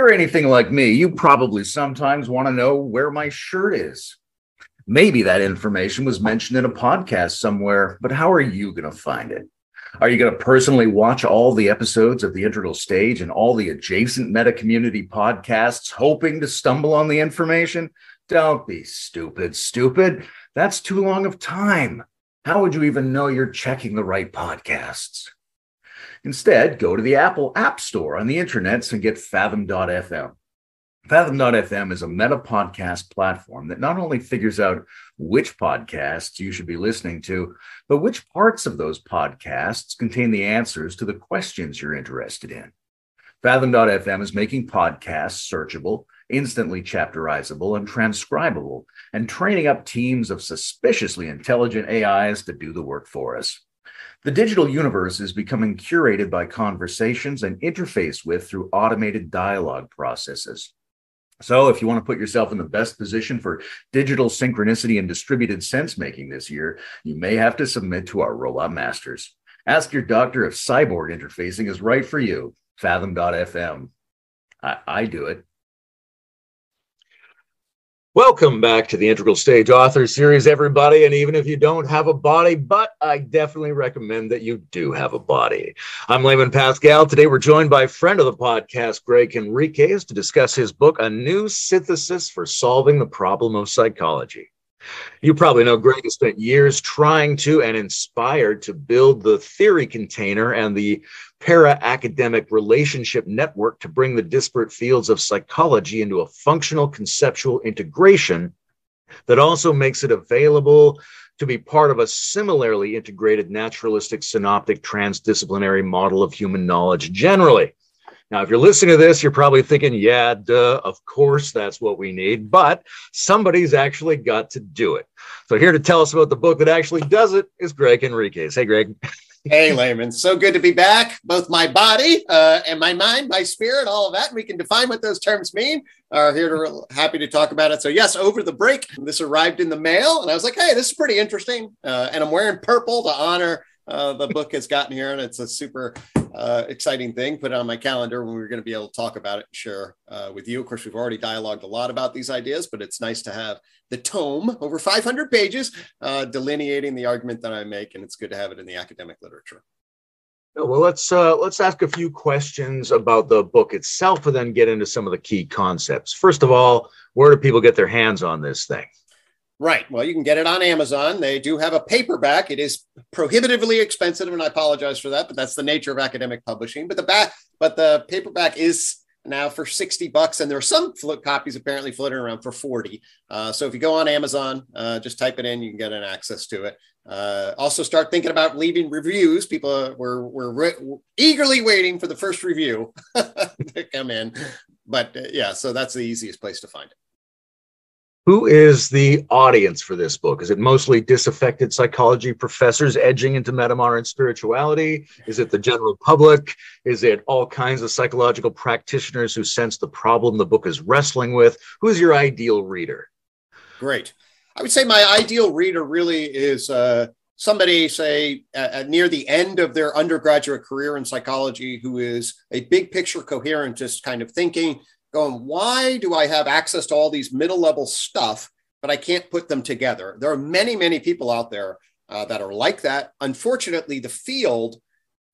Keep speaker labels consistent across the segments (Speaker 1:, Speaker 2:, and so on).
Speaker 1: You're anything like me, you probably sometimes want to know where my shirt is. Maybe that information was mentioned in a podcast somewhere, but how are you going to find it? Are you going to personally watch all the episodes of The Integral Stage and all the adjacent meta community podcasts, hoping to stumble on the information? Don't be stupid, stupid. That's too long of time. How would you even know you're checking the right podcasts? Instead, go to the Apple App Store on the internets and get Fathom.fm. Fathom.fm is a meta podcast platform that not only figures out which podcasts you should be listening to, but which parts of those podcasts contain the answers to the questions you're interested in. Fathom.fm is making podcasts searchable, instantly chapterizable, and transcribable, and training up teams of suspiciously intelligent AIs to do the work for us. The digital universe is becoming curated by conversations and interfaced with through automated dialogue processes. So, if you want to put yourself in the best position for digital synchronicity and distributed sense making this year, you may have to submit to our Robot Masters. Ask your doctor if cyborg interfacing is right for you. Fathom.fm. I, I do it.
Speaker 2: Welcome back to the Integral Stage Author Series, everybody. And even if you don't have a body, but I definitely recommend that you do have a body. I'm Layman Pascal. Today we're joined by a friend of the podcast, Gregg Henriques, to discuss his book, A New Synthesis for Solving the Problem of Psychology. You probably know Gregg has spent years trying to and inspired to build the theory container and the para academic relationship network to bring the disparate fields of psychology into a functional conceptual integration that also makes it available to be part of a similarly integrated naturalistic synoptic transdisciplinary model of human knowledge generally. Now, if you're listening to this, you're probably thinking, yeah, duh, of course that's what we need, but somebody's actually got to do it. So, here to tell us about the book that actually does it is Gregg Henriques. Hey, Gregg.
Speaker 3: hey, Layman. So good to be back. Both my body uh, and my mind, my spirit, all of that. We can define what those terms mean. Are here to happy to talk about it. So yes, over the break, this arrived in the mail, and I was like, hey, this is pretty interesting. Uh, and I'm wearing purple to honor uh, the book has gotten here, and it's a super uh, exciting thing. Put it on my calendar when we are going to be able to talk about it and share uh, with you. Of course, we've already dialogued a lot about these ideas, but it's nice to have the tome over 500 pages uh, delineating the argument that I make, and it's good to have it in the academic literature.
Speaker 2: Well, let's uh, let's ask a few questions about the book itself, and then get into some of the key concepts. First of all, where do people get their hands on this thing?
Speaker 3: Right. Well, you can get it on Amazon. They do have a paperback. It is prohibitively expensive, and I apologize for that, but that's the nature of academic publishing. But the back, but the paperback is now for 60 bucks, and there are some copies apparently floating around for 40. Uh, so if you go on Amazon, uh, just type it in, you can get an access to it. Uh, also, start thinking about leaving reviews. People were were re- eagerly waiting for the first review to come in. But uh, yeah, so that's the easiest place to find it.
Speaker 2: Who is the audience for this book? Is it mostly disaffected psychology professors edging into metamodern spirituality? Is it the general public? Is it all kinds of psychological practitioners who sense the problem the book is wrestling with? Who's your ideal reader?
Speaker 3: Great. I would say my ideal reader really is uh, somebody, say, uh, near the end of their undergraduate career in psychology who is a big picture coherentist kind of thinking going, why do I have access to all these middle level stuff, but I can't put them together? There are many, many people out there uh, that are like that. Unfortunately, the field,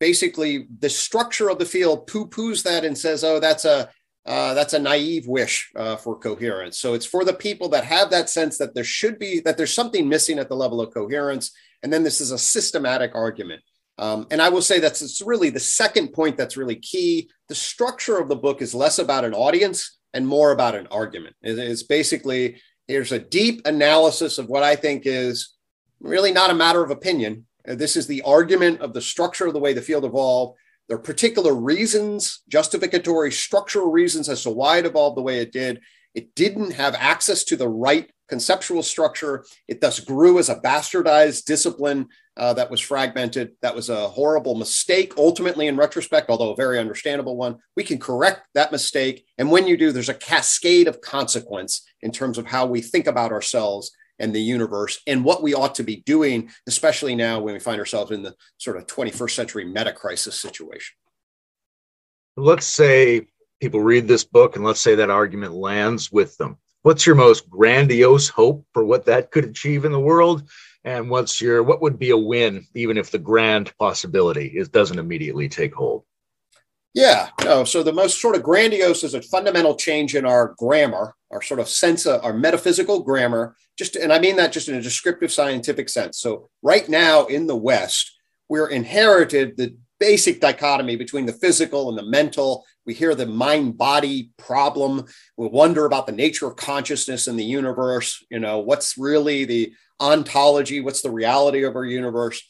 Speaker 3: basically, the structure of the field poo poos that and says, oh, that's a uh, that's a naive wish uh, for coherence. So it's for the people that have that sense that there should be that there's something missing at the level of coherence, and then this is a systematic argument. Um, and I will say that's it's really the second point that's really key. The structure of the book is less about an audience and more about an argument. It's basically here's a deep analysis of what I think is really not a matter of opinion. Uh, this is the argument of the structure of the way the field evolved. There are particular reasons, justificatory structural reasons as to why it evolved the way it did. It didn't have access to the right conceptual structure. It thus grew as a bastardized discipline uh, that was fragmented. That was a horrible mistake, ultimately, in retrospect, although a very understandable one. We can correct that mistake. And when you do, there's a cascade of consequence in terms of how we think about ourselves and the universe and what we ought to be doing, especially now when we find ourselves in the sort of 21st century meta crisis situation.
Speaker 2: let's say people read this book and let's say that argument lands with them. What's your most grandiose hope for what that could achieve in the world? And what's your what would be a win even if the grand possibility is doesn't immediately take hold?
Speaker 3: Yeah, no. So the most sort of grandiose is a fundamental change in our grammar, our sort of sense of our metaphysical grammar. Just and I mean that just in a descriptive scientific sense. So right now in the West, we're inherited the basic dichotomy between the physical and the mental. We hear the mind body problem. We wonder about the nature of consciousness in the universe. You know, what's really the ontology? What's the reality of our universe?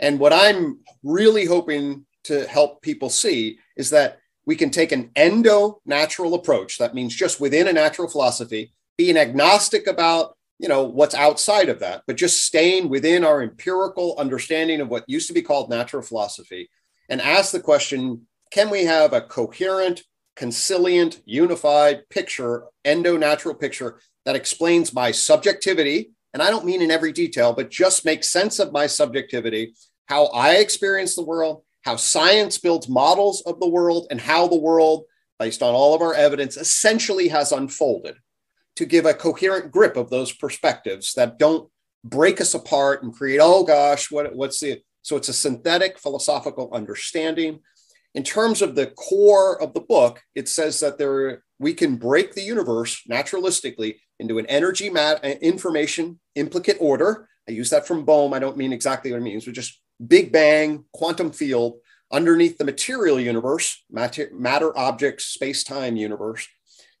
Speaker 3: And what I'm really hoping to help people see is that we can take an endo natural approach. That means just within a natural philosophy, being agnostic about you know what's outside of that but just staying within our empirical understanding of what used to be called natural philosophy and ask the question can we have a coherent, consilient, unified picture, endo natural picture that explains my subjectivity? And I don't mean in every detail, but just make sense of my subjectivity, how I experience the world, how science builds models of the world, and how the world, based on all of our evidence, essentially has unfolded to give a coherent grip of those perspectives that don't break us apart and create, oh gosh, what, what's the so it's a synthetic philosophical understanding. In terms of the core of the book, it says that there we can break the universe naturalistically into an energy mat uh, information implicate order. I use that from Bohm. I don't mean exactly what it means, but just big bang quantum field underneath the material universe, matter, matter objects, space-time universe.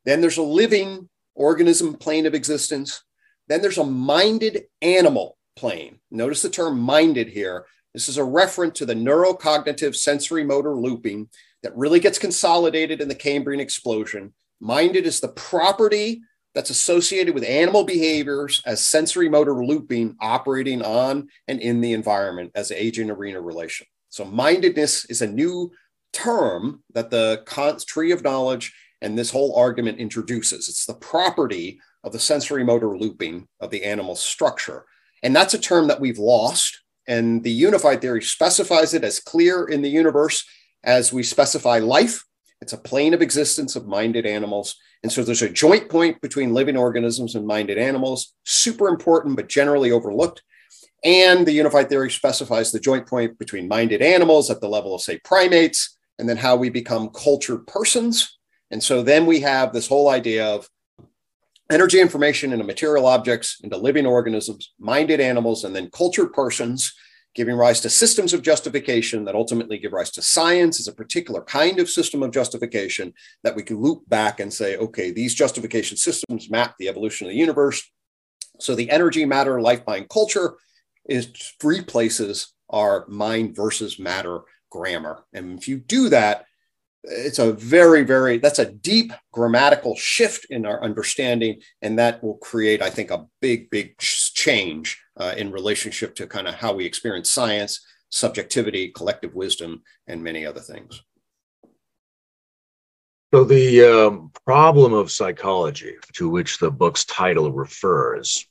Speaker 3: Then there's a living organism plane of existence. Then there's a minded animal plane. Notice the term minded here. This is a reference to the neurocognitive sensory motor looping that really gets consolidated in the Cambrian explosion. Minded is the property that's associated with animal behaviors as sensory motor looping operating on and in the environment as agent arena relation. So, mindedness is a new term that the tree of knowledge and this whole argument introduces. It's the property of the sensory motor looping of the animal structure. And that's a term that we've lost and the unified theory specifies it as clear in the universe as we specify life. It's a plane of existence of minded animals. And so there's a joint point between living organisms and minded animals, super important, but generally overlooked. And the unified theory specifies the joint point between minded animals at the level of, say, primates, and then how we become cultured persons. And so then we have this whole idea of energy information into material objects, into living organisms, minded animals, and then cultured persons, giving rise to systems of justification that ultimately give rise to science as a particular kind of system of justification that we can loop back and say, okay, these justification systems map the evolution of the universe. So the energy, matter, life, mind, culture is replaces our mind versus matter grammar. And if you do that, it's a very very that's a deep grammatical shift in our understanding and that will create i think a big big change uh, in relationship to kind of how we experience science subjectivity collective wisdom and many other things.
Speaker 2: So the um, problem of psychology to which the book's title refers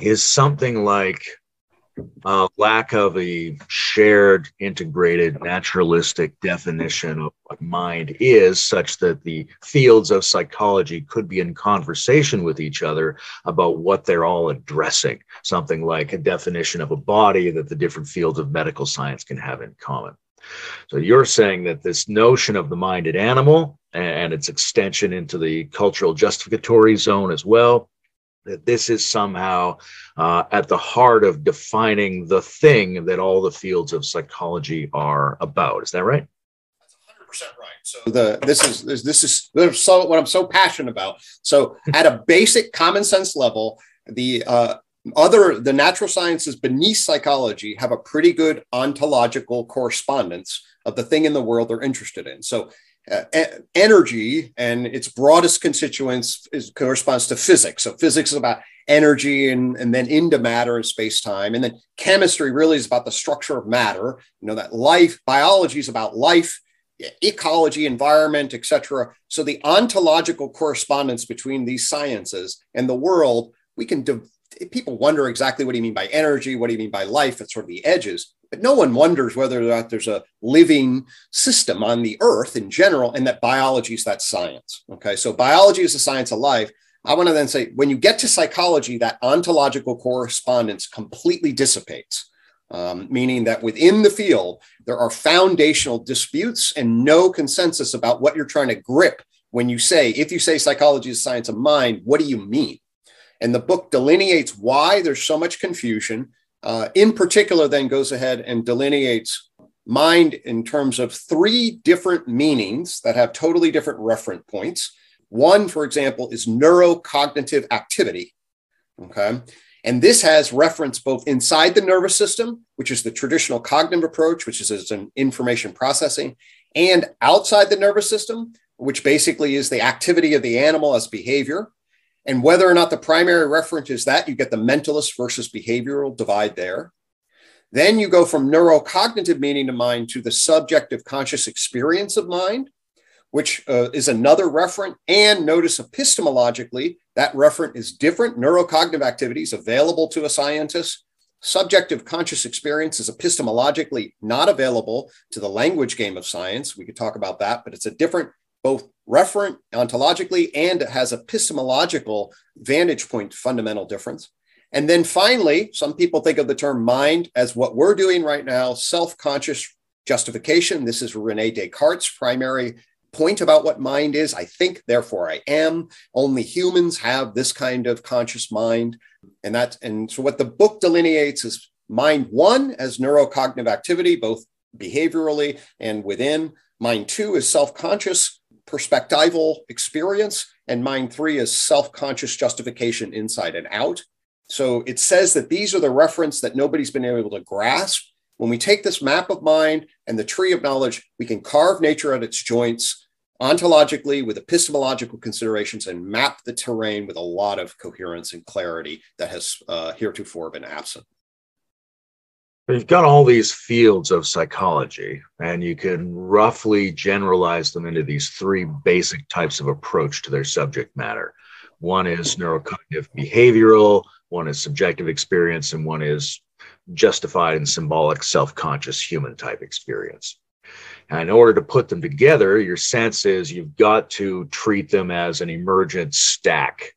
Speaker 2: is something like uh, lack of a shared, integrated, naturalistic definition of what mind is, such that the fields of psychology could be in conversation with each other about what they're all addressing, something like a definition of a body that the different fields of medical science can have in common. So you're saying that this notion of the minded animal and its extension into the cultural justificatory zone as well that this is somehow uh, at the heart of defining the thing that all the fields of psychology are about. Is that right?
Speaker 3: That's 100% right. So the this is this, this is this is so what I'm so passionate about. So at a basic common sense level, the uh, other the natural sciences beneath psychology have a pretty good ontological correspondence of the thing in the world they're interested in. So uh, energy and its broadest constituents is, corresponds to physics. So physics is about energy and, and then into matter and space time. And then chemistry really is about the structure of matter. You know, that life, biology is about life, ecology, environment, etc. So the ontological correspondence between these sciences and the world, we can people wonder exactly what do you mean by energy? What do you mean by life? It's sort of the edges. But no one wonders whether or not there's a living system on the earth in general, and that biology is that science. Okay, so biology is the science of life. I want to then say when you get to psychology, that ontological correspondence completely dissipates, um, meaning that within the field, there are foundational disputes and no consensus about what you're trying to grip when you say, if you say psychology is science of mind, what do you mean? And the book delineates why there's so much confusion. Uh, in particular, then goes ahead and delineates mind in terms of three different meanings that have totally different reference points. One, for example, is neurocognitive activity. Okay. And this has reference both inside the nervous system, which is the traditional cognitive approach, which is an information processing, and outside the nervous system, which basically is the activity of the animal as behavior. And whether or not the primary reference is that, you get the mentalist versus behavioral divide there. Then you go from neurocognitive meaning of mind to the subjective conscious experience of mind, which uh, is another referent. And notice epistemologically, that referent is different. Neurocognitive activities available to a scientist. Subjective conscious experience is epistemologically not available to the language game of science. We could talk about that, but it's a different both referent ontologically and has epistemological vantage point fundamental difference. And then finally, some people think of the term mind as what we're doing right now, self-conscious justification. This is Rene Descartes' primary point about what mind is. I think, therefore I am. Only humans have this kind of conscious mind. And that, and so what the book delineates is mind one as neurocognitive activity, both behaviorally and within. Mind two is self-conscious perspectival experience, and mind three is self conscious justification inside and out. So it says that these are the reference that nobody's been able to grasp. When we take this map of mind and the tree of knowledge, we can carve nature at its joints ontologically with epistemological considerations and map the terrain with a lot of coherence and clarity that has uh, heretofore been absent.
Speaker 2: You've got all these fields of psychology, and you can roughly generalize them into these three basic types of approach to their subject matter. One is neurocognitive behavioral, one is subjective experience, and one is justified and symbolic self conscious human type experience. And in order to put them together, your sense is you've got to treat them as an emergent stack.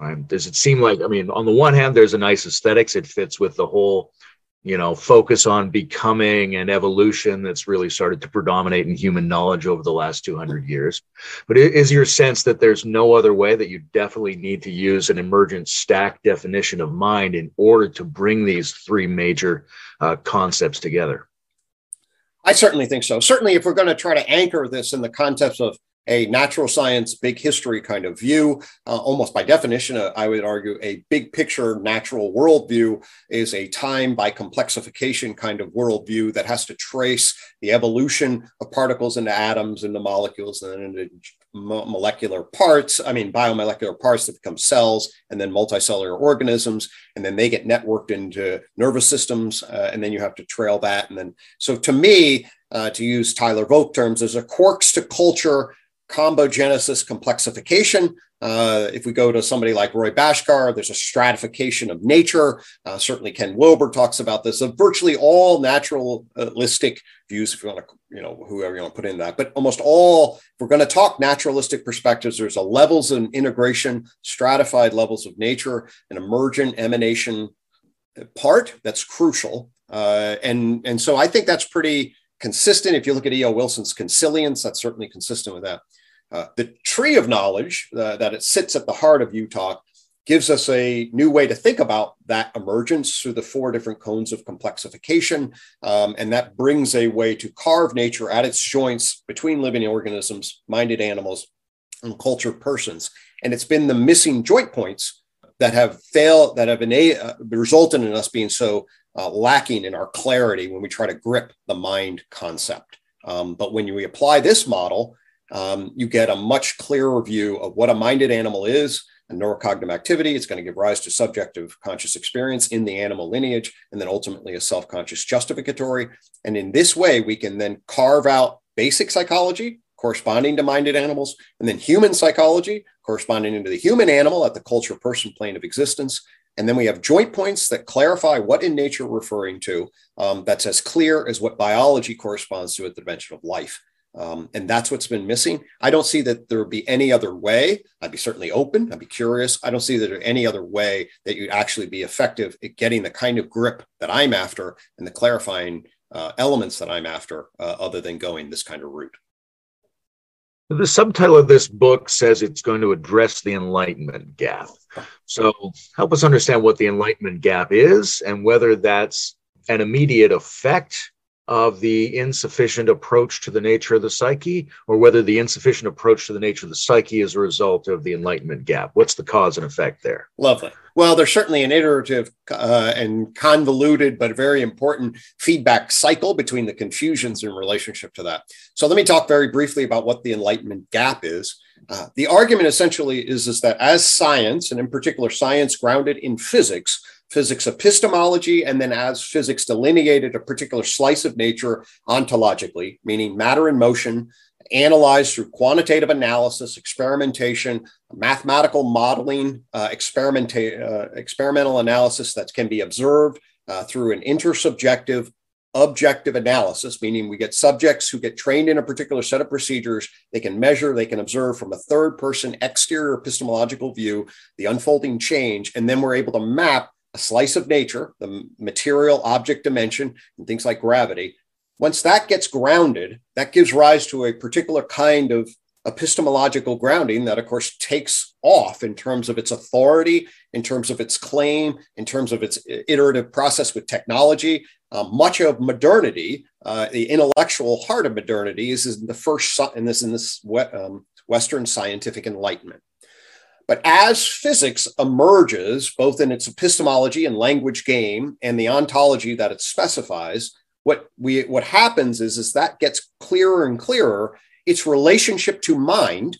Speaker 2: Right? Does it seem like, I mean, on the one hand, there's a nice aesthetics, it fits with the whole you know focus on becoming and evolution that's really started to predominate in human knowledge over the last 200 years. But is your sense that there's no other way that you definitely need to use an emergent stack definition of mind in order to bring these three major uh, concepts together?
Speaker 3: I certainly think so. Certainly if we're going to try to anchor this in the context of a natural science big history kind of view. Uh, almost by definition, uh, I would argue a big picture natural worldview is a time by complexification kind of worldview that has to trace the evolution of particles into atoms, into molecules, and then into molecular parts, I mean, biomolecular parts that become cells and then multicellular organisms. And then they get networked into nervous systems. Uh, and then you have to trail that. And then, so to me, uh, to use Tyler Volk terms, there's a quarks to culture combogenesis complexification. Uh, if we go to somebody like Roy Bhaskar, there's a stratification of nature. Uh, certainly, Ken Wilber talks about this. Of virtually all naturalistic views, if you want to, you know, whoever you want to put in that, but almost all, if we're going to talk naturalistic perspectives, there's a levels of integration, stratified levels of nature, an emergent emanation part that's crucial. Uh, and and so I think that's pretty consistent. If you look at E.O. Wilson's consilience, that's certainly consistent with that. Uh, the tree of knowledge uh, that it sits at the heart of UTOK gives us a new way to think about that emergence through the four different cones of complexification. Um, and that brings a way to carve nature at its joints between living organisms, minded animals, and cultured persons. And it's been the missing joint points that have failed, that have been uh, resulted in us being so uh, lacking in our clarity when we try to grip the mind concept. Um, but when you apply this model, um, you get a much clearer view of what a minded animal is and neurocognitive activity. It's going to give rise to subjective conscious experience in the animal lineage, and then ultimately a self conscious justificatory. And in this way, we can then carve out basic psychology corresponding to minded animals, and then human psychology corresponding to the human animal at the culture person plane of existence. And then we have joint points that clarify what in nature we're referring to. Um, that's as clear as what biology corresponds to at the dimension of life. Um, and that's what's been missing. I don't see that there would be any other way. I'd be certainly open. I'd be curious. I don't see that there any other way that you'd actually be effective at getting the kind of grip that I'm after and the clarifying uh, elements that I'm after, uh, other than going this kind of route.
Speaker 2: The subtitle of this book says it's going to address the enlightenment gap. So, help us understand what the enlightenment gap is and whether that's an immediate effect of the insufficient approach to the nature of the psyche, or whether the insufficient approach to the nature of the psyche is a result of the enlightenment gap. What's the cause and effect there?
Speaker 3: Lovely. Well, there's certainly an iterative uh, and convoluted, but very important feedback cycle between the confusions in relationship to that. So let me talk very briefly about what the enlightenment gap is. Uh, the argument essentially is, is that as science, and in particular science grounded in physics, physics epistemology, and then as physics delineated a particular slice of nature ontologically, meaning matter in motion, analyzed through quantitative analysis, experimentation, mathematical modeling, uh, experimenta- uh, experimental analysis that can be observed uh, through an intersubjective objective analysis, meaning we get subjects who get trained in a particular set of procedures. They can measure, they can observe from a third person exterior epistemological view the unfolding change, and then we're able to map a slice of nature, the material object dimension, and things like gravity. Once that gets grounded, that gives rise to a particular kind of epistemological grounding that, of course, takes off in terms of its authority, in terms of its claim, in terms of its iterative process with technology. Uh, much of modernity, uh, the intellectual heart of modernity, is in the first in this in this um, Western scientific enlightenment. But as physics emerges, both in its epistemology and language game and the ontology that it specifies, what we what happens is, is that gets clearer and clearer. Its relationship to mind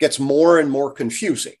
Speaker 3: gets more and more confusing.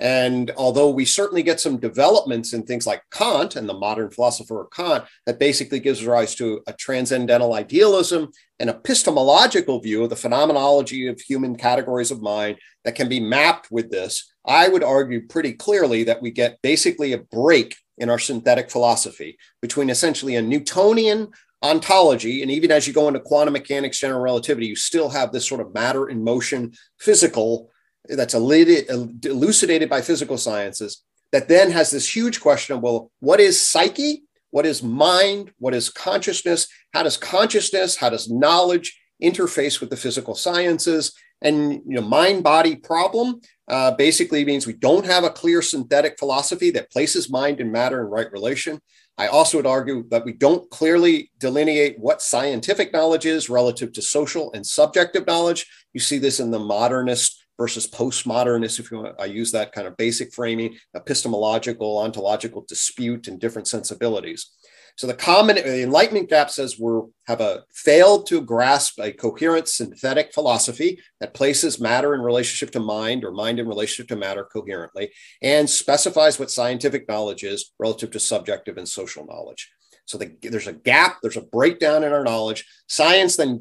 Speaker 3: And although we certainly get some developments in things like Kant and the modern philosopher Kant, that basically gives rise to a transcendental idealism, an epistemological view of the phenomenology of human categories of mind that can be mapped with this, I would argue pretty clearly that we get basically a break in our synthetic philosophy between essentially a Newtonian ontology, and even as you go into quantum mechanics, general relativity, you still have this sort of matter in motion physical that's elucidated by physical sciences that then has this huge question of well what is psyche? What is mind? What is consciousness? How does consciousness how does knowledge interface with the physical sciences? And you know mind body problem uh, basically means we don't have a clear synthetic philosophy that places mind and matter in right relation. I also would argue that we don't clearly delineate what scientific knowledge is relative to social and subjective knowledge. You see this in the modernist versus postmodernist, if you want, I use that kind of basic framing, epistemological, ontological dispute, and different sensibilities. So the common the Enlightenment gap says we have a failed to grasp a coherent synthetic philosophy that places matter in relationship to mind or mind in relationship to matter coherently and specifies what scientific knowledge is relative to subjective and social knowledge. So the, there's a gap, there's a breakdown in our knowledge. Science then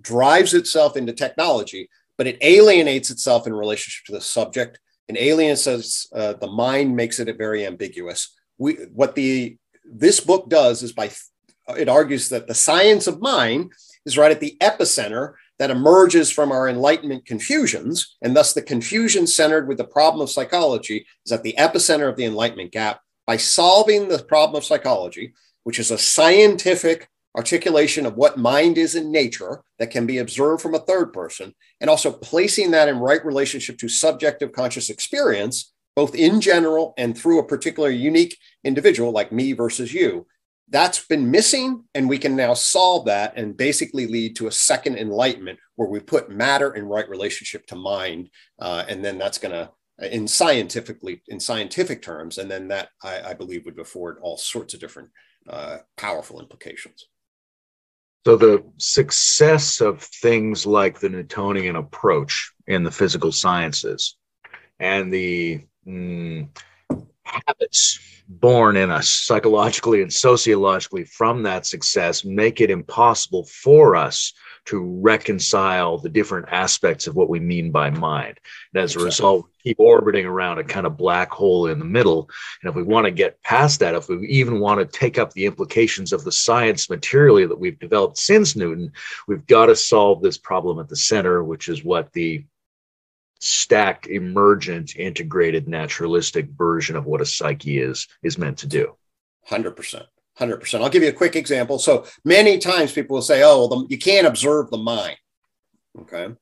Speaker 3: drives itself into technology but it alienates itself in relationship to the subject. And alien says uh, the mind makes it very ambiguous. We, what the this book does is by it argues that the science of mind is right at the epicenter that emerges from our enlightenment confusions, and thus the confusion centered with the problem of psychology is at the epicenter of the enlightenment gap. By solving the problem of psychology, which is a scientific articulation of what mind is in nature that can be observed from a third person, and also placing that in right relationship to subjective conscious experience, both in general and through a particular unique individual like me versus you. That's been missing, and we can now solve that and basically lead to a second enlightenment where we put matter in right relationship to mind, uh, and then that's going to in scientifically in scientific terms and then that I, I, believe would afford all sorts of different uh, powerful implications
Speaker 2: so the success of things like the Newtonian approach in the physical sciences and the mm, habits born in us psychologically and sociologically from that success make it impossible for us to reconcile the different aspects of what we mean by mind. And as a result, keep orbiting around a kind of black hole in the middle. And if we want to get past that, if we even want to take up the implications of the science materially that we've developed since Newton, we've got to solve this problem at the center, which is what the stacked, emergent, integrated, naturalistic version of what a psyche is is meant to do.
Speaker 3: 100%. 100%. I'll give you a quick example. So many times people will say, oh, well, the, you can't observe the mind. Okay.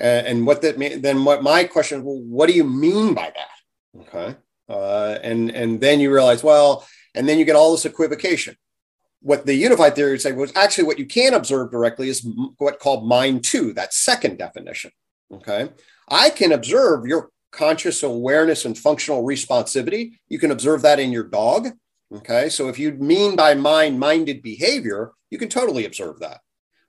Speaker 3: Uh, and what that mean, then what my question, well, what do you mean by that? Okay. Uh, and, and then you realize, well, and then you get all this equivocation. What the unified theory would say was actually what you can observe directly is what called mind two, that second definition. Okay. I can observe your conscious awareness and functional responsivity. You can observe that in your dog. Okay. So if you mean by mind minded behavior, you can totally observe that.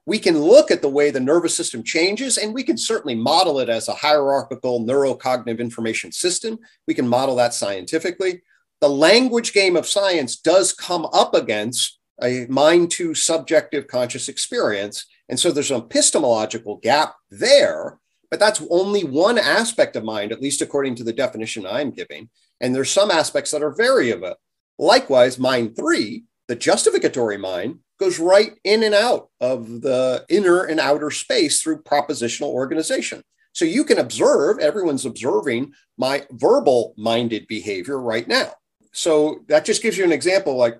Speaker 3: We can look at the way the nervous system changes, and we can certainly model it as a hierarchical neurocognitive information system. We can model that scientifically. The language game of science does come up against a mind two subjective conscious experience. And so there's an epistemological gap there, but that's only one aspect of mind, at least according to the definition I'm giving. And there's some aspects that are variable. Likewise, mind three, the justificatory mind, goes right in and out of the inner and outer space through propositional organization. So you can observe, everyone's observing my verbal minded behavior right now. So that just gives you an example. Like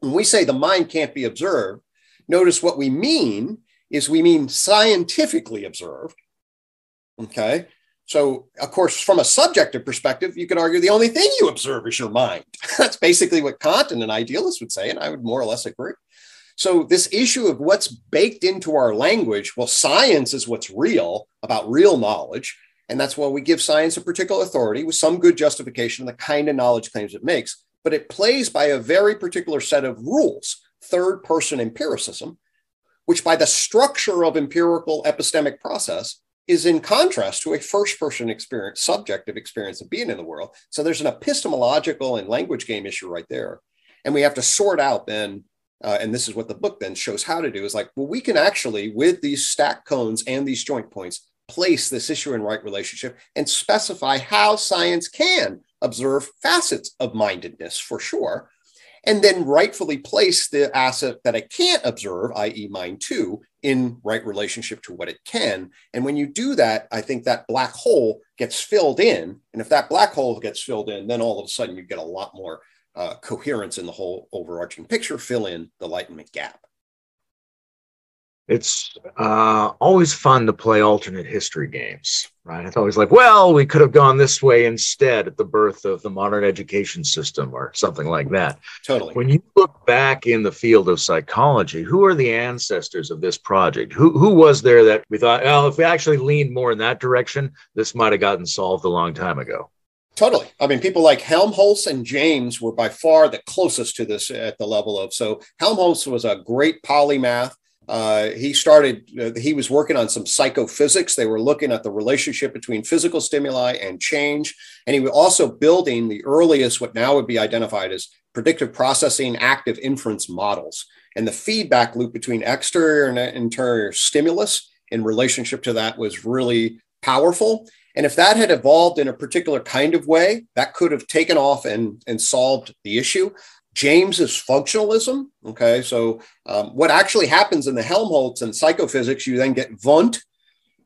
Speaker 3: when we say the mind can't be observed, notice what we mean is we mean scientifically observed. Okay. So, of course, from a subjective perspective, you could argue the only thing you observe is your mind. That's basically what Kant and an idealist would say, and I would more or less agree. So, this issue of what's baked into our language, well, science is what's real about real knowledge. And that's why we give science a particular authority with some good justification of the kind of knowledge claims it makes. But it plays by a very particular set of rules, third person empiricism, which by the structure of empirical epistemic process is in contrast to a first person experience, subjective experience of being in the world. So there's an epistemological and language game issue right there. And we have to sort out then, uh, and this is what the book then shows how to do is like, well, we can actually, with these stack cones and these joint points, place this issue in right relationship and specify how science can observe facets of mindedness for sure and then rightfully place the asset that it can't observe, i.e., mind two, in right relationship to what it can. And when you do that, I think that black hole gets filled in. And if that black hole gets filled in, then all of a sudden you get a lot more uh, coherence in the whole overarching picture, fill in the enlightenment gap
Speaker 2: it's uh, always fun to play alternate history games, right? It's always like, well, we could have gone this way instead at the birth of the modern education system or something like that.
Speaker 3: Totally.
Speaker 2: When you look back in the field of psychology, who are the ancestors of this project? Who, who was there that we thought, well, if we actually leaned more in that direction, this might have gotten solved a long time ago?
Speaker 3: Totally. I mean, people like Helmholtz and James were by far the closest to this at the level of. So Helmholtz was a great polymath. Uh, he started, uh, he was working on some psychophysics. They were looking at the relationship between physical stimuli and change. And he was also building the earliest, what now would be identified as predictive processing active inference models. And the feedback loop between exterior and interior stimulus in relationship to that was really powerful. And if that had evolved in a particular kind of way, that could have taken off and, and solved the issue. James is functionalism. Okay, so um, what actually happens in the Helmholtz and psychophysics, you then get Wundt.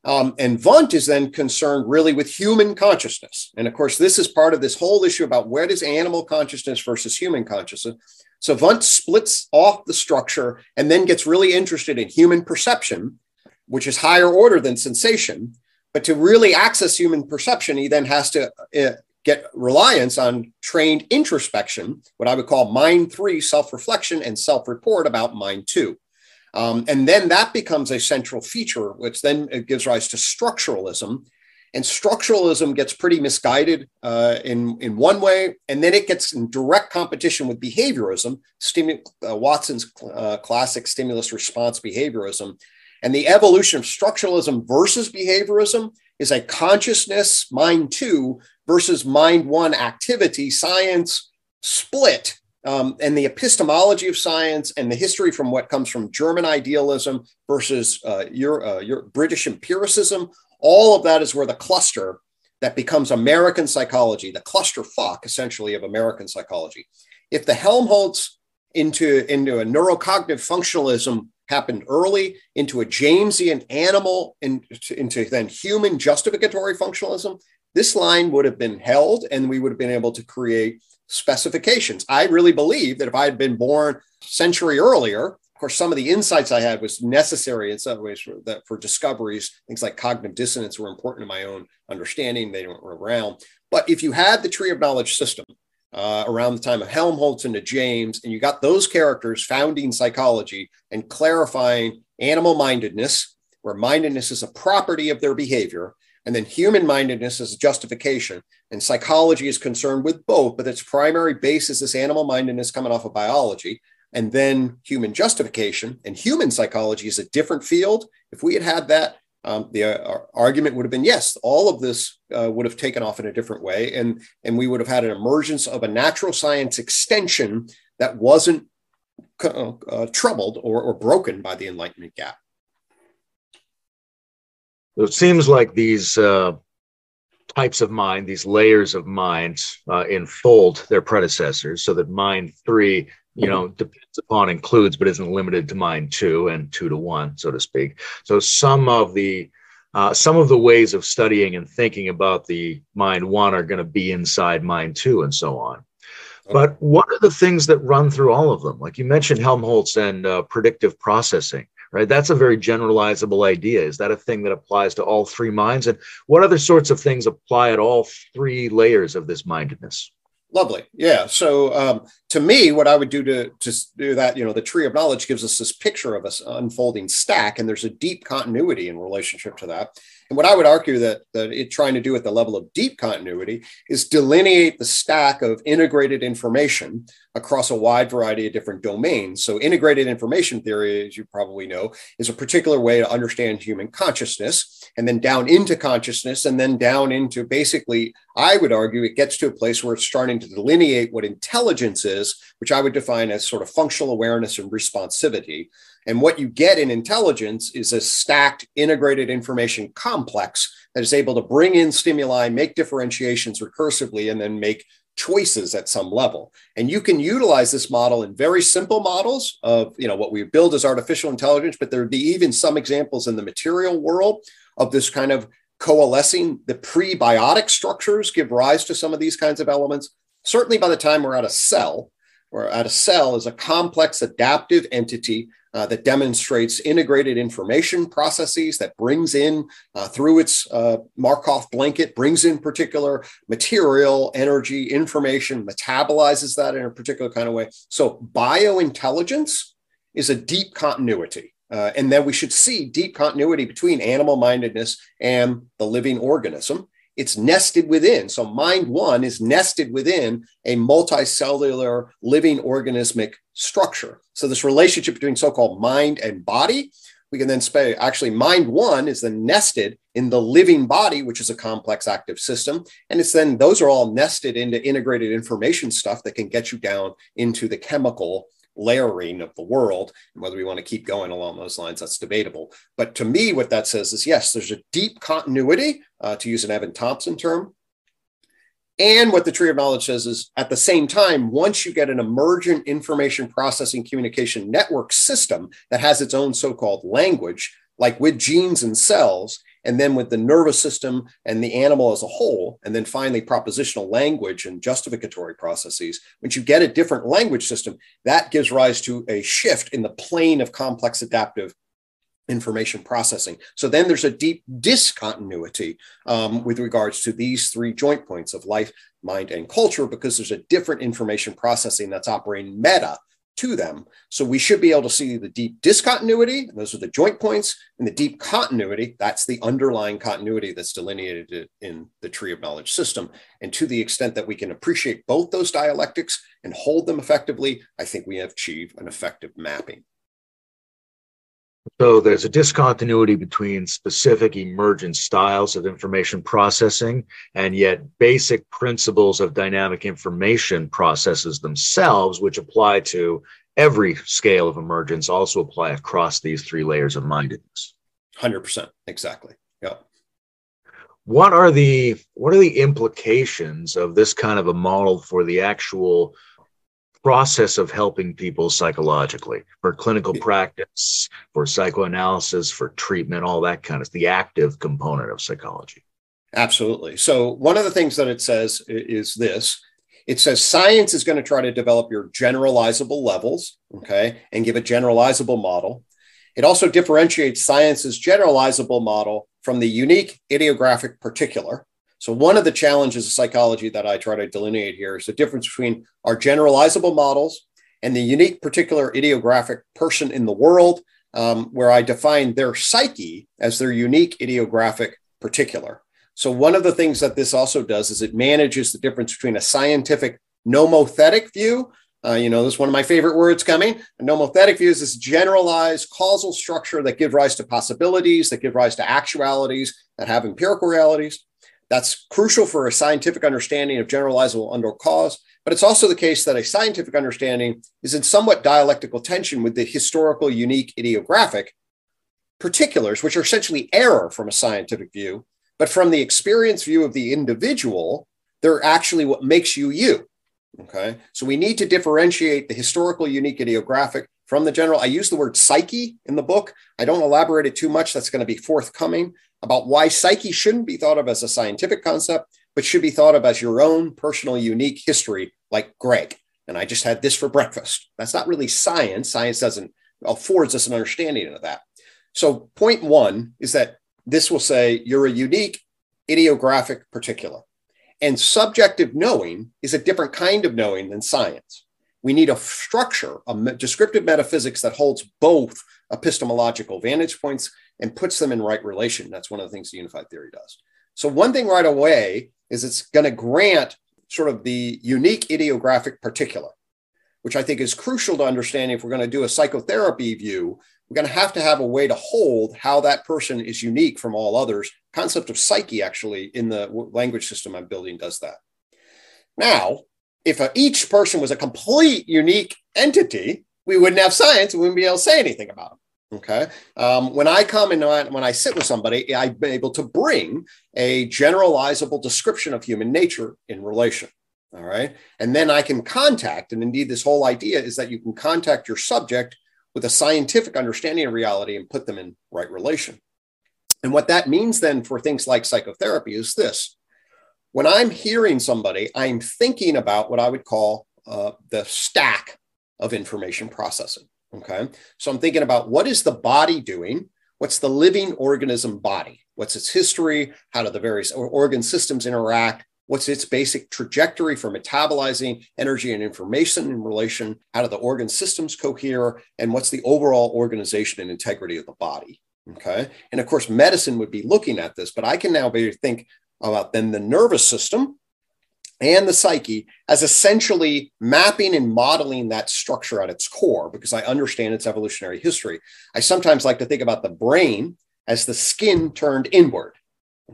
Speaker 3: Um, and Wundt is then concerned really with human consciousness. And of course, this is part of this whole issue about where does animal consciousness versus human consciousness. So Wundt splits off the structure and then gets really interested in human perception, which is higher order than sensation. But to really access human perception, he then has to uh, get reliance on trained introspection, what I would call mind three self reflection and self report about mind two. Um, and then that becomes a central feature, which then gives rise to structuralism. And structuralism gets pretty misguided uh, in, in one way, and then it gets in direct competition with behaviorism, stimu- uh, Watson's uh, classic stimulus response behaviorism. And the evolution of structuralism versus behaviorism is a consciousness, mind two, versus mind one activity, science, split um, and the epistemology of science and the history from what comes from German idealism versus uh, your, uh, your British empiricism, all of that is where the cluster that becomes American psychology, the cluster fuck essentially of American psychology. If the Helmholtz into, into a neurocognitive functionalism happened early, into a Jamesian animal, into, into then human justificatory functionalism, this line would have been held and we would have been able to create specifications. I really believe that if I had been born a century earlier, of course, some of the insights I had was necessary in some ways for, that for discoveries. Things like cognitive dissonance were important to my own understanding. They weren't around. But if you had the tree of knowledge system uh, around the time of Helmholtz and James, and you got those characters founding psychology and clarifying animal mindedness, where mindedness is a property of their behavior, and then human mindedness is justification. And psychology is concerned with both, but its primary base is this animal mindedness coming off of biology. And then human justification and human psychology is a different field. If we had had that, um, the uh, argument would have been yes, all of this uh, would have taken off in a different way. And, and we would have had an emergence of a natural science extension that wasn't uh, uh troubled or, or broken by the Enlightenment gap.
Speaker 2: So it seems like these uh, types of mind, these layers of mind, uh, enfold their predecessors, so that mind three, you know, depends upon, includes, but isn't limited to mind two and two to one, so to speak. So some of the uh, some of the ways of studying and thinking about the mind one are going to be inside mind two, and so on. But what are the things that run through all of them? Like you mentioned Helmholtz and uh, predictive processing right? That's a very generalizable idea. Is that a thing that applies to all three minds? And what other sorts of things apply at all three layers of this mindedness?
Speaker 3: Lovely. Yeah. So um, to me, what I would do to, to do that, you know, the tree of knowledge gives us this picture of us unfolding stack, and there's a deep continuity in relationship to that. And what I would argue that, that it trying to do at the level of deep continuity is delineate the stack of integrated information across a wide variety of different domains. So, integrated information theory, as you probably know, is a particular way to understand human consciousness, and then down into consciousness, and then down into basically, I would argue it gets to a place where it's starting to delineate what intelligence is, which I would define as sort of functional awareness and responsivity. And what you get in intelligence is a stacked integrated information complex that is able to bring in stimuli, make differentiations recursively, and then make choices at some level. And you can utilize this model in very simple models of, you know, what we build as artificial intelligence, but there'd be even some examples in the material world of this kind of coalescing. The prebiotic structures give rise to some of these kinds of elements. Certainly by the time we're at a cell, or at a cell is a complex adaptive entity uh, that demonstrates integrated information processes that brings in uh, through its uh, Markov blanket, brings in particular material, energy, information, metabolizes that in a particular kind of way. So biointelligence is a deep continuity. Uh, and then we should see deep continuity between animal mindedness and the living organism it's nested within. So mind one is nested within a multicellular living organismic structure. So this relationship between so-called mind and body, we can then say actually mind one is then nested in the living body, which is a complex active system. And it's then those are all nested into integrated information stuff that can get you down into the chemical layering of the world. And whether we want to keep going along those lines, that's debatable. But to me, what that says is yes, there's a deep continuity, uh, to use an Evan Thompson term. And what the tree of knowledge says is at the same time, once you get an emergent information processing communication network system that has its own so called language, like with genes and cells, and then with the nervous system and the animal as a whole, and then finally propositional language and justificatory processes. Once you get a different language system, that gives rise to a shift in the plane of complex adaptive information processing. So then there's a deep discontinuity um, with regards to these three joint points of life, mind, and culture, because there's a different information processing that's operating meta to them. So we should be able to see the deep discontinuity, those are the joint points, and the deep continuity, that's the underlying continuity that's delineated in the tree of knowledge system. And to the extent that we can appreciate both those dialectics and hold them effectively, I think we have achieved an effective mapping.
Speaker 2: So there's a discontinuity between specific emergent styles of information processing, and yet basic principles of dynamic information processes themselves, which apply to every scale of emergence, also apply across these three layers of mindedness.
Speaker 3: 100%. Exactly. Yeah.
Speaker 2: What are the what are the implications of this kind of a model for the actual process of helping people psychologically for clinical practice, for psychoanalysis, for treatment, all that kind of the active component of psychology.
Speaker 3: Absolutely. So, one of the things that it says is this it says science is going to try to develop your generalizable levels, okay, and give a generalizable model. It also differentiates science's generalizable model from the unique idiographic particular. So, one of the challenges of psychology that I try to delineate here is the difference between our generalizable models and the unique, particular idiographic person in the world, um, where I define their psyche as their unique idiographic particular. So, one of the things that this also does is it manages the difference between a scientific nomothetic view. Uh, you know, this is one of my favorite words coming. A nomothetic view is this generalized causal structure that gives rise to possibilities, that give rise to actualities, that have empirical realities. That's crucial for a scientific understanding of generalizable under cause, but it's also the case that a scientific understanding is in somewhat dialectical tension with the historical, unique, idiographic particulars, which are essentially error from a scientific view. But from the experience view of the individual, they're actually what makes you you. Okay. So we need to differentiate the historical, unique, idiographic from the general. I use the word psyche in the book. I don't elaborate it too much. That's going to be forthcoming about why psyche shouldn't be thought of as a scientific concept, but should be thought of as your own personal, unique history, like Gregg. And I just had this for breakfast. That's not really science. Science doesn't affords us an understanding of that. So, point one is that this will say you're a unique idiographic particular. And subjective knowing is a different kind of knowing than science. We need a structure, a descriptive metaphysics that holds both epistemological vantage points and puts them in right relation. That's one of the things the unified theory does. So, one thing right away is it's going to grant sort of the unique idiographic particular, which I think is crucial to understanding if we're going to do a psychotherapy view. We're going to have to have a way to hold how that person is unique from all others. Concept of psyche, actually, in the language system I'm building, does that. Now, if a, each person was a complete unique entity, we wouldn't have science. We wouldn't be able to say anything about them. Okay. Um, when I come and when I sit with somebody, I'm able to bring a generalizable description of human nature in relation. All right. And then I can contact, and indeed, this whole idea is that you can contact your subject with a scientific understanding of reality and put them in right relation. And what that means then for things like psychotherapy is this when I'm hearing somebody, I'm thinking about what I would call uh, the stack of information processing. Okay. So I'm thinking about what is the body doing? What's the living organism body? What's its history? How do the various organ systems interact? What's its basic trajectory for metabolizing energy and information in relation? How do the organ systems cohere? And what's the overall organization and integrity of the body? Okay. And of course, medicine would be looking at this, but I can now be think about then the nervous system and the psyche as essentially mapping and modeling that structure at its core because I understand its evolutionary history. I sometimes like to think about the brain as the skin turned inward.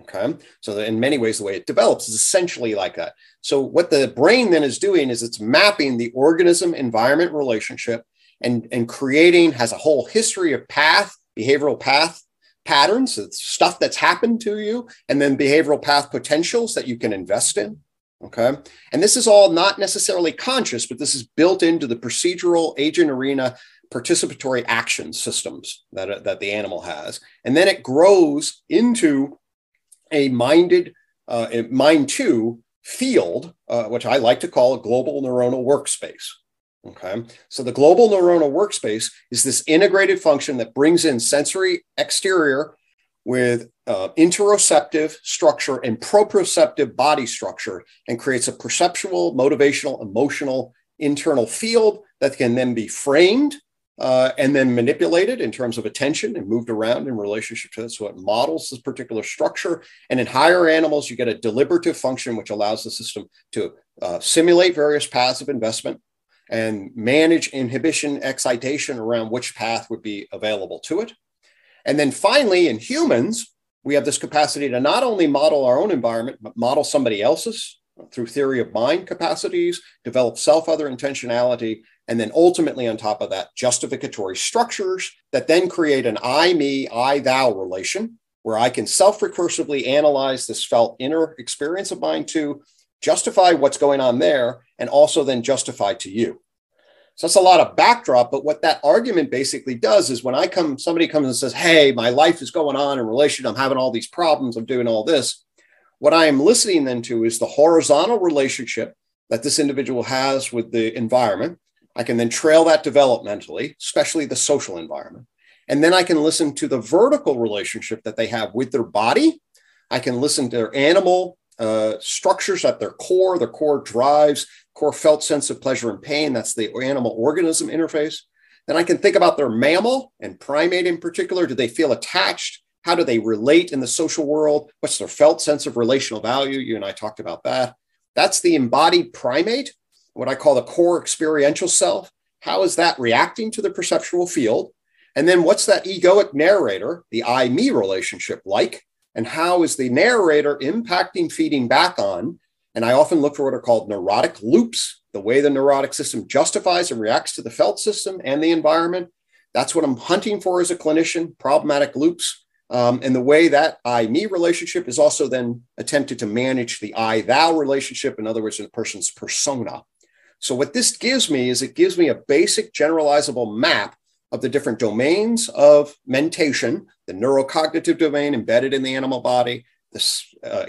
Speaker 3: Okay. So, in many ways, the way it develops is essentially like that. So, what the brain then is doing is it's mapping the organism environment relationship and, and creating, has a whole history of path, behavioral path patterns, stuff that's happened to you, and then behavioral path potentials that you can invest in. Okay. And this is all not necessarily conscious, but this is built into the procedural agent arena participatory action systems that, that the animal has. And then it grows into a minded, uh, mind two field, uh, which I like to call a global neuronal workspace. Okay. So the global neuronal workspace is this integrated function that brings in sensory exterior with uh, interoceptive structure and proprioceptive body structure and creates a perceptual, motivational, emotional internal field that can then be framed uh, and then manipulated in terms of attention and moved around in relationship to it. So it models this particular structure. And in higher animals, you get a deliberative function, which allows the system to uh, simulate various paths of investment and manage inhibition excitation around which path would be available to it. And then finally, in humans, we have this capacity to not only model our own environment, but model somebody else's through theory of mind capacities, develop self other intentionality, and then ultimately, on top of that, justificatory structures that then create an I, me, I, thou relation where I can self recursively analyze this felt inner experience of mine to justify what's going on there and also then justify to you. So that's a lot of backdrop. But what that argument basically does is when I come, somebody comes and says, Hey, my life is going on in relation, I'm having all these problems, I'm doing all this. What I am listening then to is the horizontal relationship that this individual has with the environment. I can then trail that developmentally, especially the social environment. And then I can listen to the vertical relationship that they have with their body. I can listen to their animal uh, structures at their core, their core drives, core felt sense of pleasure and pain. That's the animal organism interface. Then I can think about their mammal and primate in particular. Do they feel attached? How do they relate in the social world? What's their felt sense of relational value? You and I talked about that. That's the embodied primate, what I call the core experiential self. How is that reacting to the perceptual field? And then what's that egoic narrator, the I me relationship like? And how is the narrator impacting, feeding back on? And I often look for what are called neurotic loops, the way the neurotic system justifies and reacts to the felt system and the environment. That's what I'm hunting for as a clinician, problematic loops. Um, and the way that I me relationship is also then attempted to manage the I thou relationship, in other words, a person's persona. So, what this gives me is it gives me a basic generalizable map of the different domains of mentation, the neurocognitive domain embedded in the animal body, the uh,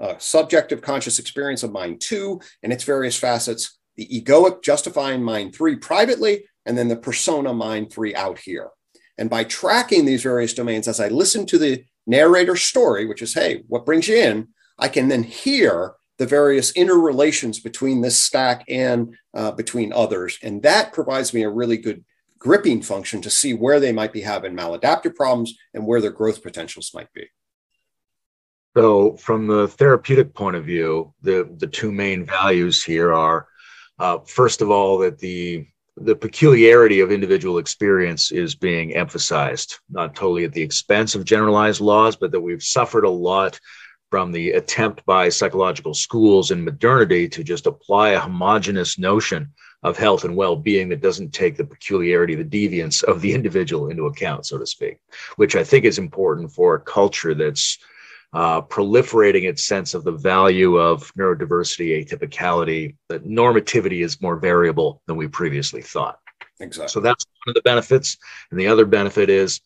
Speaker 3: uh, subjective conscious experience of mind two and its various facets, the egoic justifying mind three privately, and then the persona mind three out here. And by tracking these various domains, as I listen to the narrator's story, which is, hey, what brings you in? I can then hear the various interrelations between this stack and uh, between others. And that provides me a really good gripping function to see where they might be having maladaptive problems and where their growth potentials might be.
Speaker 2: So, from the therapeutic point of view, the, the two main values here are uh, first of all, that the the peculiarity of individual experience is being emphasized, not totally at the expense of generalized laws, but that we've suffered a lot from the attempt by psychological schools in modernity to just apply a homogenous notion of health and well-being that doesn't take the peculiarity, the deviance of the individual into account, so to speak, which I think is important for a culture that's uh, proliferating its sense of the value of neurodiversity, atypicality, that normativity is more variable than we previously thought.
Speaker 3: Exactly.
Speaker 2: So that's one of the benefits. And the other benefit is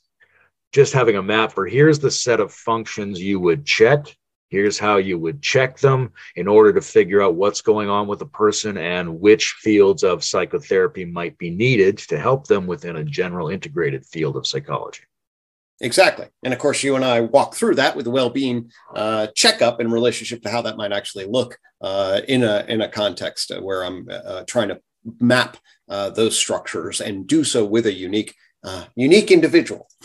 Speaker 2: just having a map for here's the set of functions you would check. Here's how you would check them in order to figure out what's going on with a person and which fields of psychotherapy might be needed to help them within a general integrated field of psychology.
Speaker 3: Exactly. And of course, you and I walk through that with the well-being uh, checkup in relationship to how that might actually look uh, in a in a context where I'm uh, trying to map uh, those structures and do so with a unique uh, unique individual.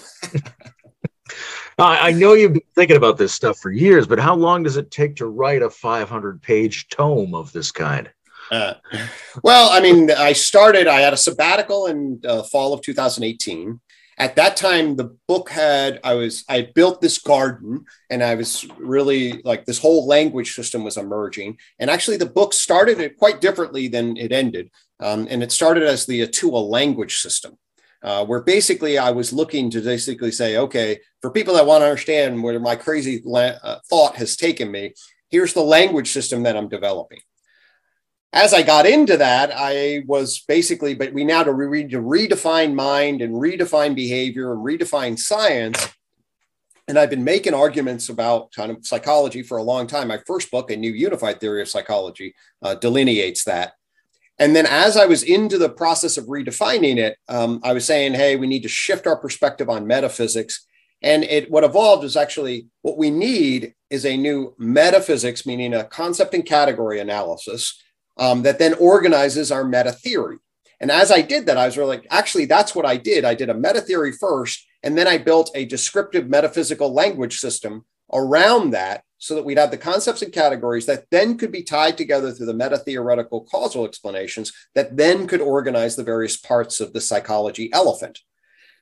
Speaker 2: I know you've been thinking about this stuff for years, but how long does it take to write a 500 page tome of this kind?
Speaker 3: Uh, well, I mean, I started, I had a sabbatical in uh, fall of 2018 at that time the book had i was i built this garden and i was really like this whole language system was emerging. And actually the book started it quite differently than it ended. Um, and it started as the atua language system uh, where basically i was looking to basically say okay for people that want to understand where my crazy la- uh, thought has taken me here's the language system that i'm developing as I got into that, I was basically, but we now to, re- to redefine mind and redefine behavior and redefine science. And I've been making arguments about kind of psychology for a long time. My first book, A New Unified Theory of Psychology, uh, delineates that. And then as I was into the process of redefining it, um, I was saying, hey, we need to shift our perspective on metaphysics. And it what evolved is actually what we need is a new metaphysics, meaning a concept and category analysis um, that then organizes our meta theory. And as I did that, I was really like, actually, that's what I did. I did a meta theory first, and then I built a descriptive metaphysical language system around that so that we'd have the concepts and categories that then could be tied together through the meta theoretical causal explanations that then could organize the various parts of the psychology elephant.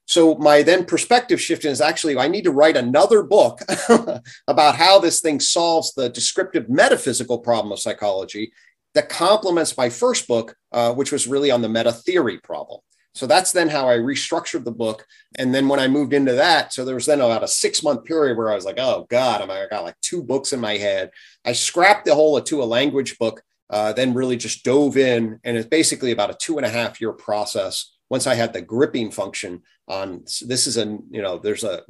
Speaker 3: so my then perspective shift is actually I need to write another book about how this thing solves the descriptive metaphysical problem of psychology that complements my first book, uh, which was really on the meta theory problem. So that's then how I restructured the book. And then when I moved into that, so there was then about a six month period where I was like, oh God, I got like two books in my head. I scrapped the whole to a language book, uh, then really just dove in. And it's basically about a two and a half year process once I had the gripping function on this is a, you know, there's a,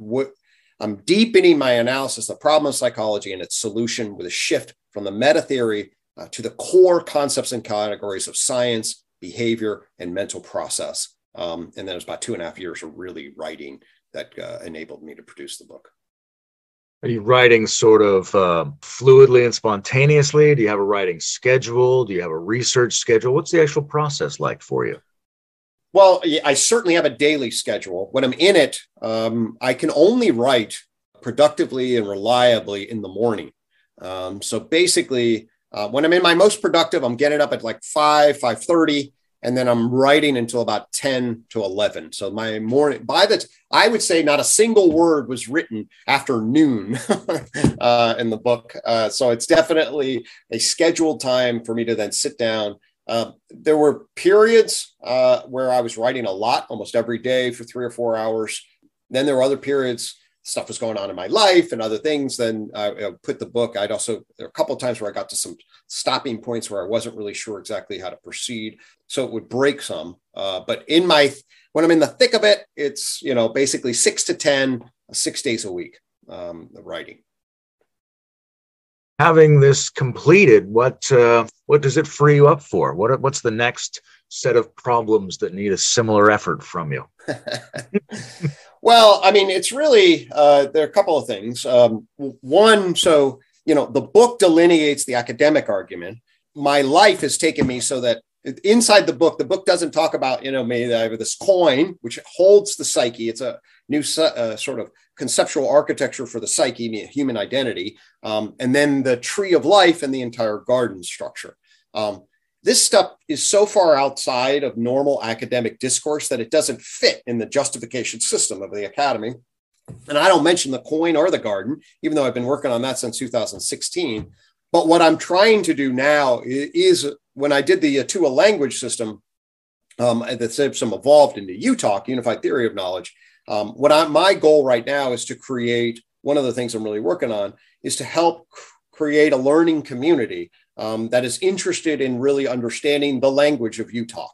Speaker 3: I'm deepening my analysis the problem of psychology and its solution with a shift from the meta theory uh, to the core concepts and categories of science, behavior, and mental process. Um, and then it was about two and a half years of really writing that uh, enabled me to produce the book.
Speaker 2: Are you writing sort of uh, fluidly and spontaneously? Do you have a writing schedule? Do you have a research schedule? What's the actual process like for you?
Speaker 3: Well, I certainly have a daily schedule. When I'm in it, um, I can only write productively and reliably in the morning. Um, so basically, uh, when I'm in my most productive, I'm getting up at like five, five thirty, and then I'm writing until about ten to eleven. So my morning, by the, I would say not a single word was written after noon uh, in the book. Uh, so it's definitely a scheduled time for me to then sit down uh, there were periods uh, where I was writing a lot, almost every day for three or four hours. Then there were other periods, stuff was going on in my life and other things. Then I, I put the book. I'd also, there were a couple of times where I got to some stopping points where I wasn't really sure exactly how to proceed. So it would break some. Uh, but in my, when I'm in the thick of it, it's, you know, basically six to ten, six days a week, um, writing
Speaker 2: having this completed, what uh, what does it free you up for? What what's the next set of problems that need a similar effort from you?
Speaker 3: well, I mean, it's really uh, there are a couple of things. Um, one, so you know, the book delineates the academic argument. My life has taken me so that inside the book, the book doesn't talk about you know maybe I have this coin which holds the psyche. It's a new uh, sort of conceptual architecture for the psyche, human identity, um, and then the tree of life and the entire garden structure. Um, this stuff is so far outside of normal academic discourse that it doesn't fit in the justification system of the academy. And I don't mention the coin or the garden, even though I've been working on that since 2016. But what I'm trying to do now is, when I did the uh, TUA language system um, that system evolved into UTOK, Unified Theory of Knowledge, um, what I, my goal right now is to create one of the things I'm really working on is to help create a learning community um, that is interested in really understanding the language of UTOK.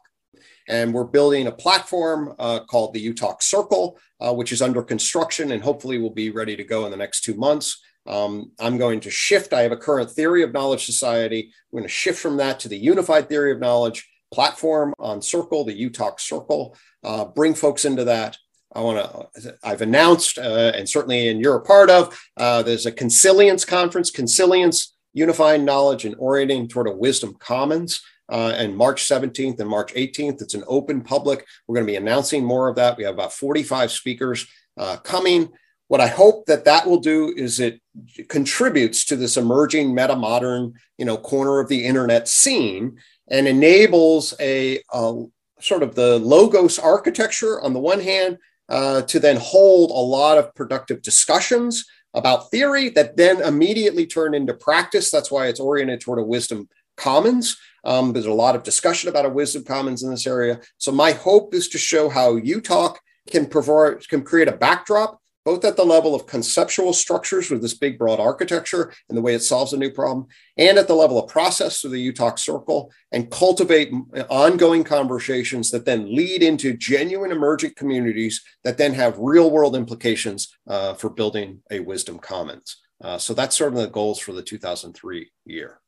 Speaker 3: And we're building a platform uh, called the UTOK Circle, uh, which is under construction and hopefully will be ready to go in the next two months. Um, I'm going to shift. I have a current theory of knowledge society. I'm going to shift from that to the unified theory of knowledge platform on Circle, the UTOK Circle, uh, bring folks into that. I want to, I've announced, uh, and certainly and you're a part of, uh, there's a Consilience conference, Consilience Unifying Knowledge and Orienting toward a Wisdom Commons. Uh, and March 17th and March 18th. It's an open public. We're going to be announcing more of that. We have about 45 speakers uh, coming. What I hope that that will do is it contributes to this emerging meta modern, you know, corner of the internet scene and enables a, a sort of the logos architecture on the one hand uh, to then hold a lot of productive discussions about theory that then immediately turn into practice. That's why it's oriented toward a wisdom commons. Um, there's a lot of discussion about a wisdom commons in this area. So my hope is to show how UTOK can provide can create a backdrop both at the level of conceptual structures with this big broad architecture and the way it solves a new problem, and at the level of process through the UTOK circle, and cultivate ongoing conversations that then lead into genuine emergent communities that then have real world implications uh, for building a wisdom commons. Uh, so that's sort of the goals for the 2003 year.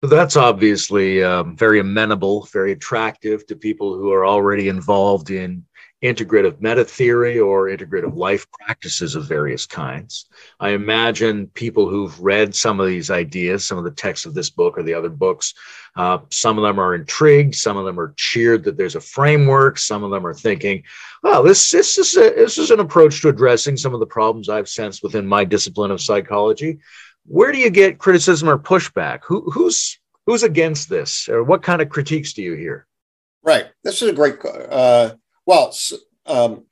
Speaker 2: That's obviously um, very amenable, very attractive to people who are already involved in integrative meta theory or integrative life practices of various kinds. I imagine people who've read some of these ideas, some of the texts of this book or the other books, uh, some of them are intrigued, some of them are cheered that there's a framework, some of them are thinking, well, this, this, is, a, this is an approach to addressing some of the problems I've sensed within my discipline of psychology. Where do you get criticism or pushback? Who, who's, who's against this? Or what kind of critiques do you hear?
Speaker 3: Right. This is a great uh, well, um,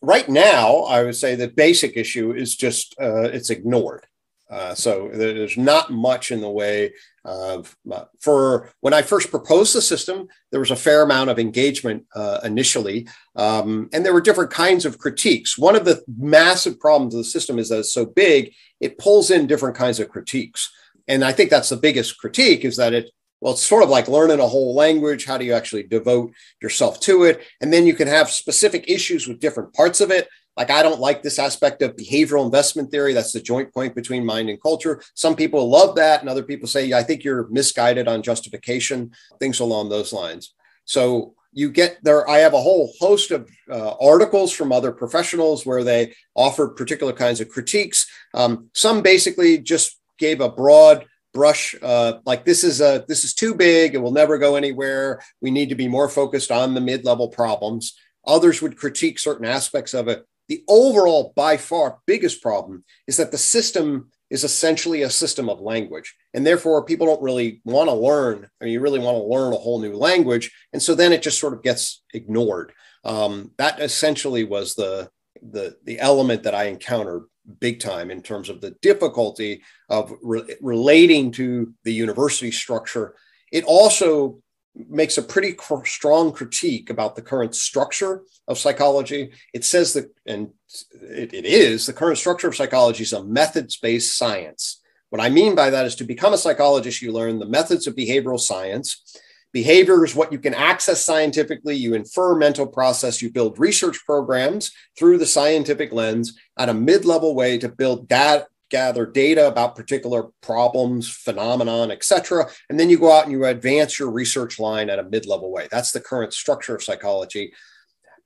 Speaker 3: right now, I would say the basic issue is just uh, it's ignored. Uh, so there's not much in the way of uh, for when I first proposed the system, there was a fair amount of engagement uh, initially, um, and there were different kinds of critiques. One of the massive problems of the system is that it's so big, it pulls in different kinds of critiques, and I think that's the biggest critique is that it well, it's sort of like learning a whole language. How do you actually devote yourself to it? And then you can have specific issues with different parts of it. Like, I don't like this aspect of behavioral investment theory. That's the joint point between mind and culture. Some people love that, and other people say, I think you're misguided on justification, things along those lines. So, you get there. I have a whole host of uh, articles from other professionals where they offer particular kinds of critiques. Um, some basically just gave a broad brush uh, like this is a this is too big it will never go anywhere. We need to be more focused on the mid-level problems. Others would critique certain aspects of it. The overall by far biggest problem is that the system is essentially a system of language and therefore people don't really want to learn I mean, you really want to learn a whole new language and so then it just sort of gets ignored. Um, that essentially was the the the element that i encountered big time in terms of the difficulty of re- relating to the university structure. It also makes a pretty cr- strong critique about the current structure of psychology. It says that, and it, it is, the current structure of psychology is a methods based science. What I mean by that is to become a psychologist, you learn the methods of behavioral science Behavior is what you can access scientifically. You infer mental process. You build research programs through the scientific lens at a mid level way to build data, gather data about particular problems, phenomenon, etc. And then you go out and you advance your research line at a mid level way. That's the current structure of psychology.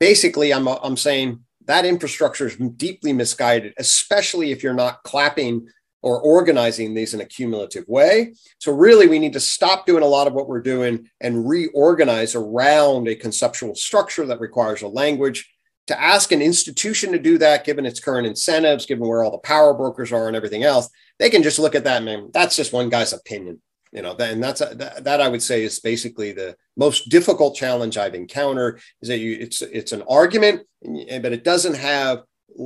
Speaker 3: Basically, I'm, I'm saying that infrastructure is deeply misguided, especially if you're not clapping or organizing these in a cumulative way. So, really, we need to stop doing a lot of what we're doing and reorganize around a conceptual structure that requires a language. To ask an institution to do that, given its current incentives, given where all the power brokers are and everything else, they can just look at that and that's just one guy's opinion. You know, and that's a, that, that I would say is basically the most difficult challenge I've encountered. Is that you it's it's an argument, but it doesn't have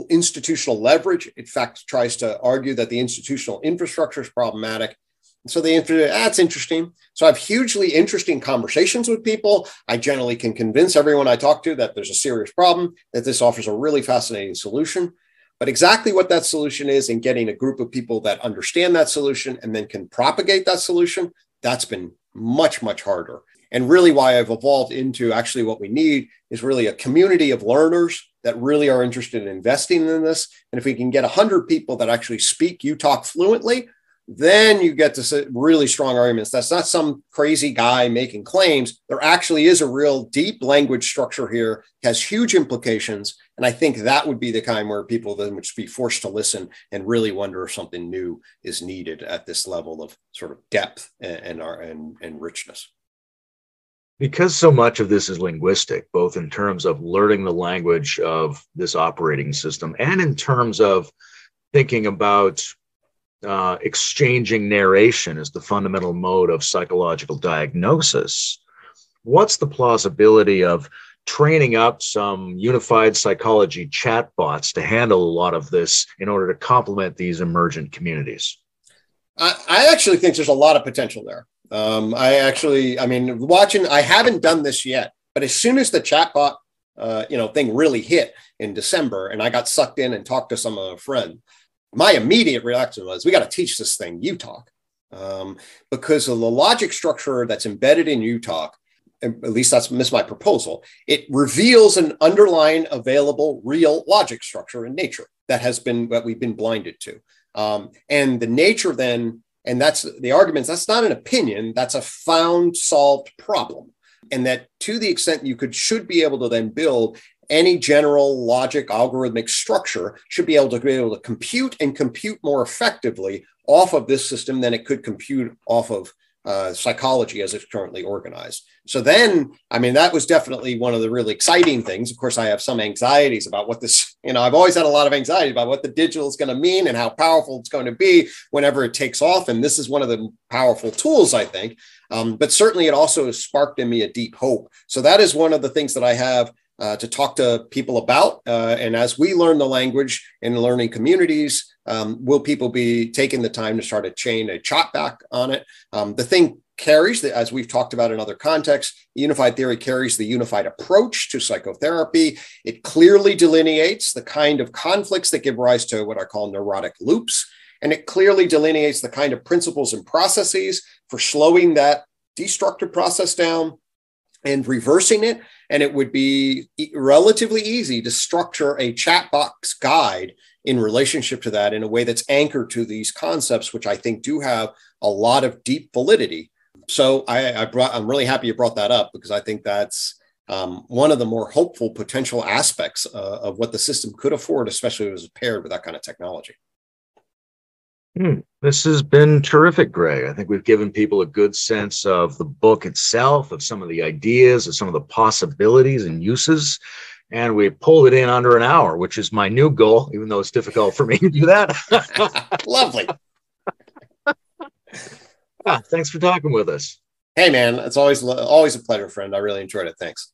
Speaker 3: institutional leverage. In fact, tries to argue that the institutional infrastructure is problematic. So the that's interesting. So I have hugely interesting conversations with people. I generally can convince everyone I talk to that there's a serious problem, that this offers a really fascinating solution. But exactly what that solution is and getting a group of people that understand that solution and then can propagate that solution, that's been much, much harder. And really, why I've evolved into actually what we need is really a community of learners that really are interested in investing in this. And if we can get 100 people that actually speak UTOK fluently, then you get to really strong arguments. That's not some crazy guy making claims. There actually is a real deep language structure here, has huge implications. And I think that would be the kind where people then would be forced to listen and really wonder if something new is needed at this level of sort of depth and, and, and, and richness
Speaker 2: because so much of this is linguistic, both in terms of learning the language of this operating system and in terms of thinking about uh, exchanging narration as the fundamental mode of psychological diagnosis, what's the plausibility of training up some unified psychology chatbots to handle a lot of this in order to complement these emergent communities?
Speaker 3: I, I actually think there's a lot of potential there. Um, I actually, I mean, watching, I haven't done this yet, but as soon as the chatbot, uh, you know, thing really hit in December, and I got sucked in and talked to some of a friend, my immediate reaction was, we got to teach this thing UTOK, um, because of the logic structure that's embedded in UTOK. At least that's, my proposal. It reveals an underlying available real logic structure in nature that has been that we've been blinded to. Um, and the nature then and that's the arguments. That's not an opinion. That's a found solved problem. And that to the extent you could should be able to then build any general logic algorithmic structure should be able to be able to compute and compute more effectively off of this system than it could compute off of uh, psychology as it's currently organized. So then, I mean, that was definitely one of the really exciting things. Of course, I have some anxieties about what this, you know, I've always had a lot of anxiety about what the digital is going to mean and how powerful it's going to be whenever it takes off. And this is one of the powerful tools, I think. Um, but certainly, it also sparked in me a deep hope. So that is one of the things that I have uh, to talk to people about. Uh, and as we learn the language in learning communities, um, will people be taking the time to start a chain, a chop back on it? Um, the thing carries, the, as we've talked about in other contexts, unified theory carries the unified approach to psychotherapy. It clearly delineates the kind of conflicts that give rise to what I call neurotic loops. And it clearly delineates the kind of principles and processes for slowing that destructive process down and reversing it. And it would be relatively easy to structure a chat box guide in relationship to that in a way that's anchored to these concepts, which I think do have a lot of deep validity. So I, I brought, I'm really happy you brought that up because I think that's um, one of the more hopeful potential aspects uh, of what the system could afford, especially if it was paired with that kind of technology.
Speaker 2: Hmm. This has been terrific, Gregg. I think we've given people a good sense of the book itself, of some of the ideas, of some of the possibilities and uses. And we pulled it in under an hour, which is my new goal, even though it's difficult for me to do that.
Speaker 3: Lovely.
Speaker 2: ah, thanks for talking with us.
Speaker 3: Hey, man, it's always always a pleasure, friend. I really enjoyed it. Thanks.